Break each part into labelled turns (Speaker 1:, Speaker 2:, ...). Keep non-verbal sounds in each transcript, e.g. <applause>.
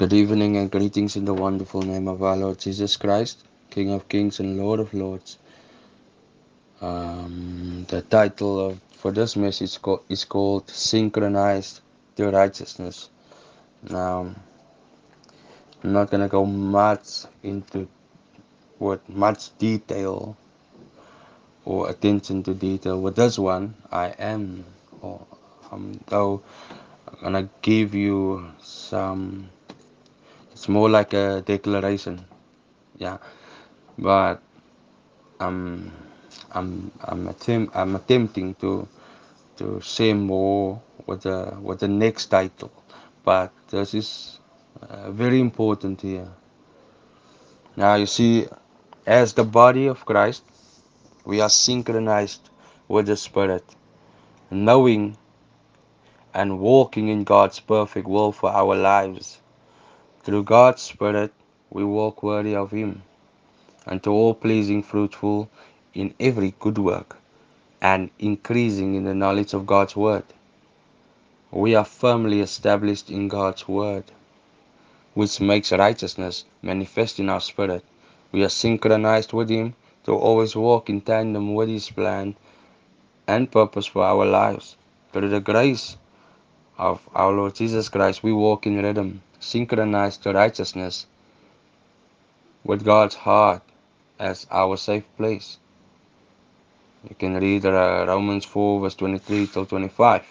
Speaker 1: Good evening and greetings in the wonderful name of our Lord Jesus Christ, King of Kings and Lord of Lords. Um, the title of for this message is called Synchronized to Righteousness. Now, I'm not gonna go much into what much detail or attention to detail with this one. I am, or um, though I'm gonna give you some it's more like a declaration. Yeah. But I'm I'm I'm attempt I'm attempting to to say more with the with the next title. But this is uh, very important here. Now you see, as the body of Christ, we are synchronized with the Spirit, knowing and walking in God's perfect will for our lives. Through God's Spirit, we walk worthy of Him, unto all pleasing, fruitful in every good work, and increasing in the knowledge of God's Word. We are firmly established in God's Word, which makes righteousness manifest in our spirit. We are synchronized with Him to always walk in tandem with His plan and purpose for our lives. Through the grace of our Lord Jesus Christ, we walk in rhythm synchronized to righteousness with God's heart as our safe place. You can read uh, Romans 4 verse 23 till 25.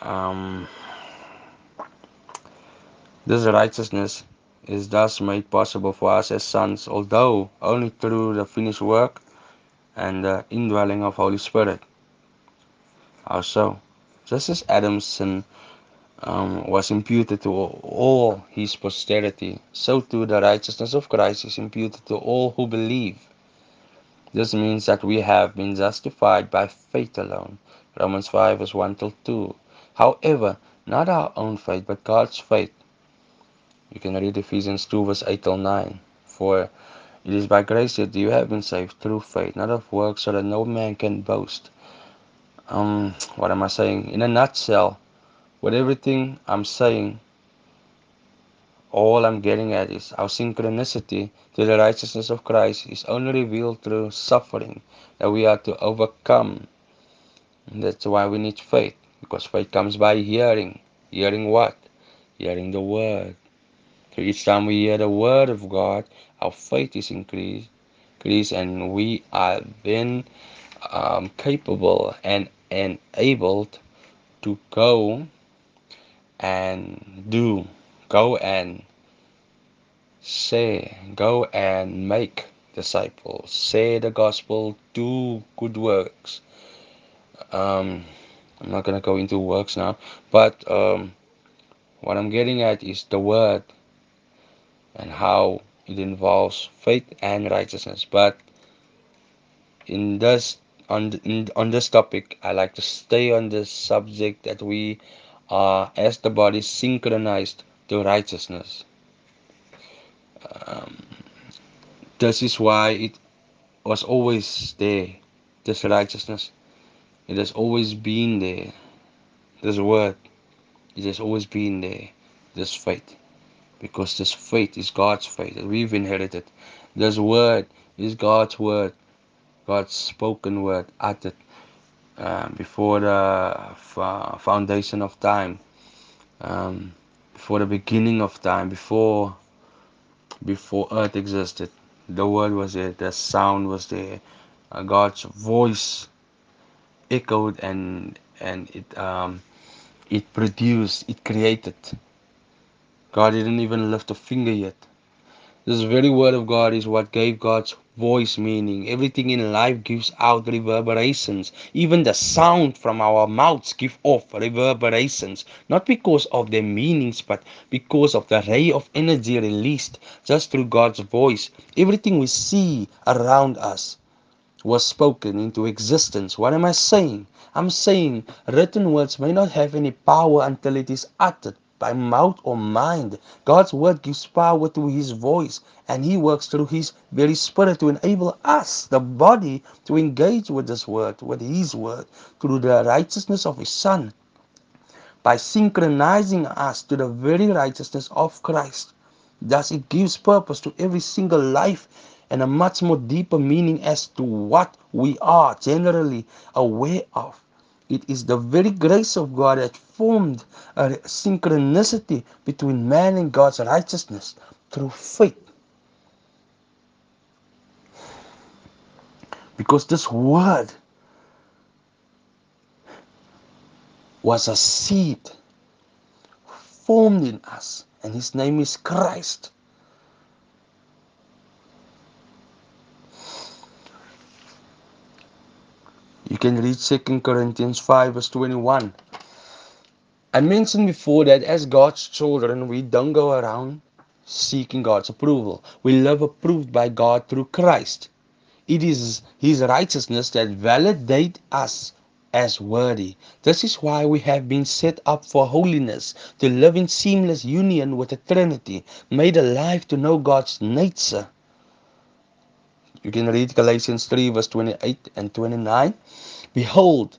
Speaker 1: Um, this righteousness is thus made possible for us as sons, although only through the finished work and the indwelling of Holy Spirit. Also, just as Adam's sin um, was imputed to all his posterity, so too the righteousness of Christ is imputed to all who believe. This means that we have been justified by faith alone. Romans 5 verse 1 till 2. However, not our own faith, but God's faith. You can read Ephesians 2 verse 8 till 9. For it is by grace that you have been saved through faith, not of works, so that no man can boast. Um, what am I saying? In a nutshell, with everything I'm saying, all I'm getting at is our synchronicity to the righteousness of Christ is only revealed through suffering that we are to overcome. And that's why we need faith, because faith comes by hearing. Hearing what? Hearing the word. So each time we hear the word of God, our faith is increased, increased and we are then um, capable and enabled to go and do, go and say, go and make disciples, say the gospel, do good works. Um, I'm not going to go into works now, but um, what I'm getting at is the word and how it involves faith and righteousness. But in this on in, on this topic, I like to stay on the subject that we as the body synchronized to righteousness. Um, this is why it was always there. This righteousness, it has always been there. This word, it has always been there. This faith, because this faith is God's faith that we've inherited. This word is God's word, God's spoken word uttered uh, before the foundation of time, um, before the beginning of time, before before earth existed. The word was there, the sound was there, uh, God's voice echoed and and it um, it produced, it created. God didn't even lift a finger yet. This very word of God is what gave God's voice meaning. Everything in life gives out reverberations. Even the sound from our mouths give off reverberations. Not because of their meanings, but because of the ray of energy released just through God's voice. Everything we see around us was spoken into existence. What am I saying? I'm saying written words may not have any power until it is uttered by mouth or mind. God's word gives power to his voice, and he works through his very spirit to enable us, the body, to engage with this word, with his word, through the righteousness of his son. by synchronizing us to the very righteousness of Christ. Thus, it gives purpose to every single life and a much more deeper meaning as to what we are generally aware of. It is the very grace of God that formed a synchronicity between man and God's righteousness through faith. Because this word was a seed formed in us, and his name is Christ. You can read 2 Corinthians 5 verse 21. I mentioned before that as God's children, we don't go around seeking God's approval. We live approved by God through Christ. It is His righteousness that validates us as worthy. This is why we have been set up for holiness, to live in seamless union with the Trinity, made alive to know God's nature. You can read Galatians 3 verse 28 and 29. Behold,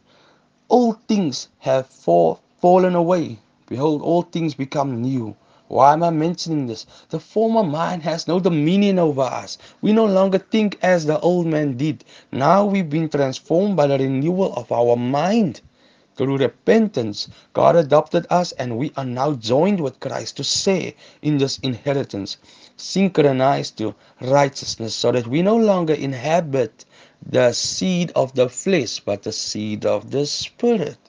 Speaker 1: all things have fall, fallen away. Behold, all things become new. Why am I mentioning this? The former mind has no dominion over us. We no longer think as the old man did. Now we've been transformed by the renewal of our mind. Through repentance, God adopted us and we are now joined with Christ to share in this inheritance, synchronized to righteousness, so that we no longer inhabit the seed of the flesh, but the seed of the Spirit.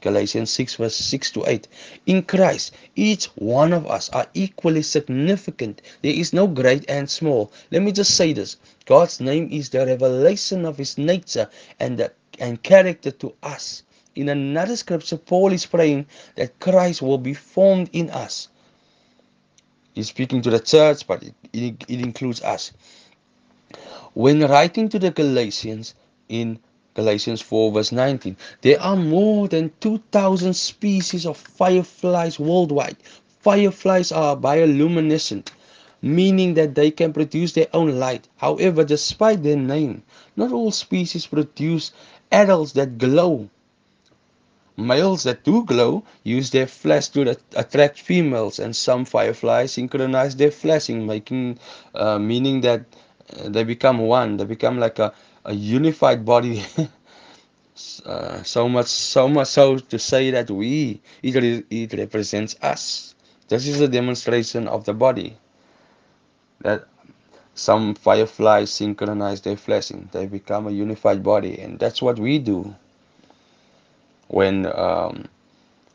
Speaker 1: Galatians 6 verse 6 to 8. In Christ, each one of us are equally significant. There is no great and small. Let me just say this. God's name is the revelation of his nature and, the, and character to us. In another scripture, Paul is praying that Christ will be formed in us. He's speaking to the church, but it, it, it includes us. When writing to the Galatians in Galatians 4 verse 19. There are more than 2,000 species of fireflies worldwide. Fireflies are bioluminescent, meaning that they can produce their own light. However, despite their name, not all species produce adults that glow. Males that do glow use their flash to attract females, and some fireflies synchronize their flashing, making uh, meaning that uh, they become one. They become like a a unified body. <laughs> uh, so much, so much so to say that we it, re it represents us. This is a demonstration of the body. That some fireflies synchronize their flashing; they become a unified body, and that's what we do. When um,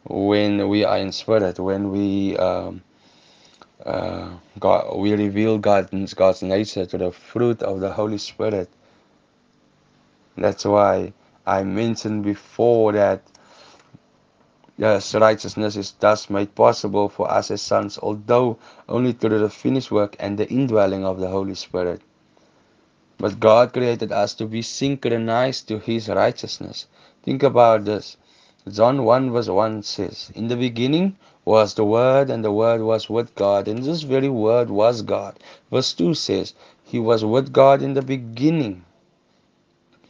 Speaker 1: when we are in spirit, when we um, uh, God, we reveal God's God's nature to the fruit of the Holy Spirit that's why I mentioned before that yes, righteousness is thus made possible for us as sons, although only through the finished work and the indwelling of the Holy Spirit. But God created us to be synchronized to His righteousness. Think about this. John 1 verse 1 says, In the beginning was the Word, and the Word was with God, and this very Word was God. Verse 2 says, He was with God in the beginning.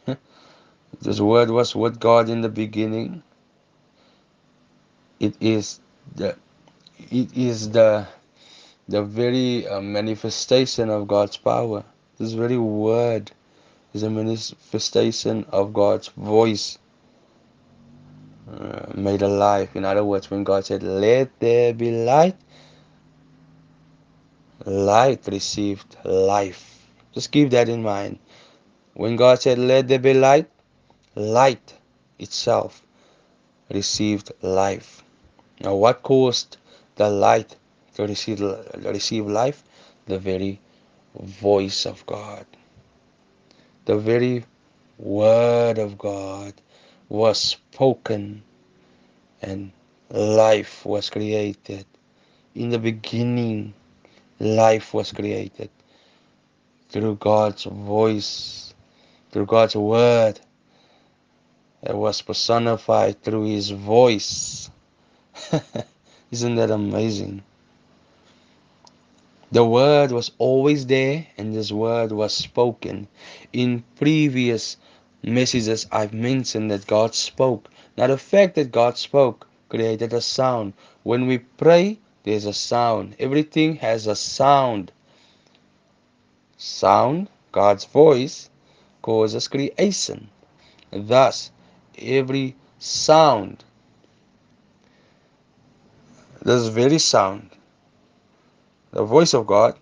Speaker 1: <laughs> This word was with God in the beginning. It is the it is the the very uh, manifestation of God's power. This very word is a manifestation of God's voice uh, made alive. In other words, when God said, Let there be light, light received life. Just keep that in mind. When God said, Let there be light, light itself received life. Now, what caused the light to receive, receive life? The very voice of God. The very word of God was spoken and life was created. In the beginning, life was created through God's voice, through God's word that was personified through his voice. <laughs> Isn't that amazing? The word was always there, and this word was spoken. In previous messages, I've mentioned that God spoke. Now, the fact that God spoke created a sound. When we pray, there's a sound. Everything has a sound. Sound, God's voice, causes creation. Thus, every sound, this very sound, the voice of God,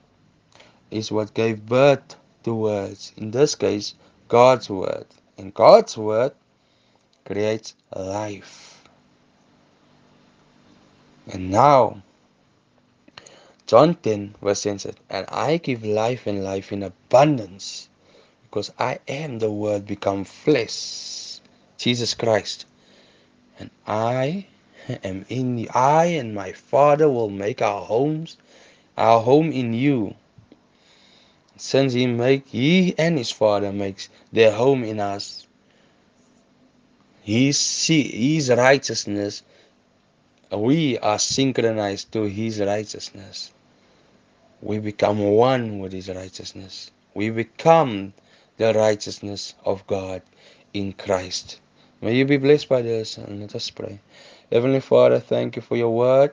Speaker 1: is what gave birth to words. In this case, God's word. And God's word creates life. And now, John 10 verse 10 says, And I give life and life in abundance, because I am the word become flesh, Jesus Christ. And I am in you. I and my Father will make our homes, our home in you. Since he make he and his Father makes their home in us. His, his righteousness, we are synchronized to his righteousness. We become one with his righteousness. We become the righteousness of God in Christ. May you be blessed by this and let us pray. Heavenly Father, thank you for your word.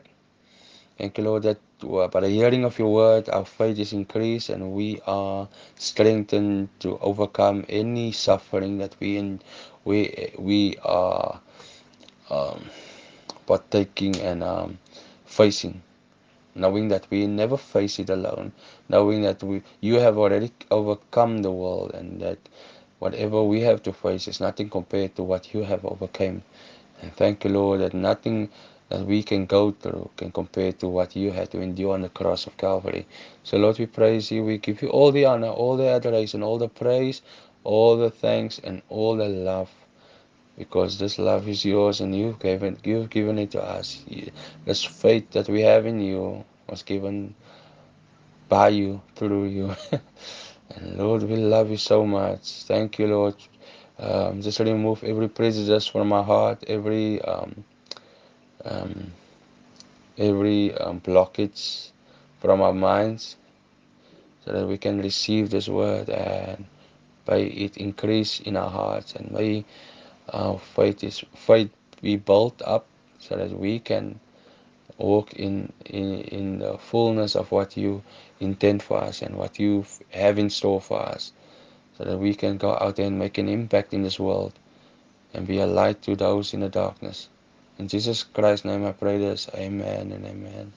Speaker 1: Thank you, Lord, that by the hearing of your word, our faith is increased and we are strengthened to overcome any suffering that we in, we we are um, partaking and um, facing. Knowing that we never face it alone, knowing that we you have already overcome the world and that whatever we have to face is nothing compared to what you have overcome. And thank you, Lord, that nothing that we can go through can compare to what you had to endure on the cross of Calvary. So, Lord, we praise you. We give you all the honor, all the adoration, all the praise, all the thanks, and all the love. Because this love is yours and you've given, you've given it to us. This faith that we have in you was given by you, through you. <laughs> and Lord, we love you so much. Thank you, Lord. Um, just remove every prejudice from my heart, every um, um, every um, blockage from our minds so that we can receive this word and by it increase in our hearts and may our faith is faith be built up so that we can walk in, in in the fullness of what you intend for us and what you have in store for us so that we can go out there and make an impact in this world and be a light to those in the darkness in Jesus Christ's name I pray this. Amen and amen.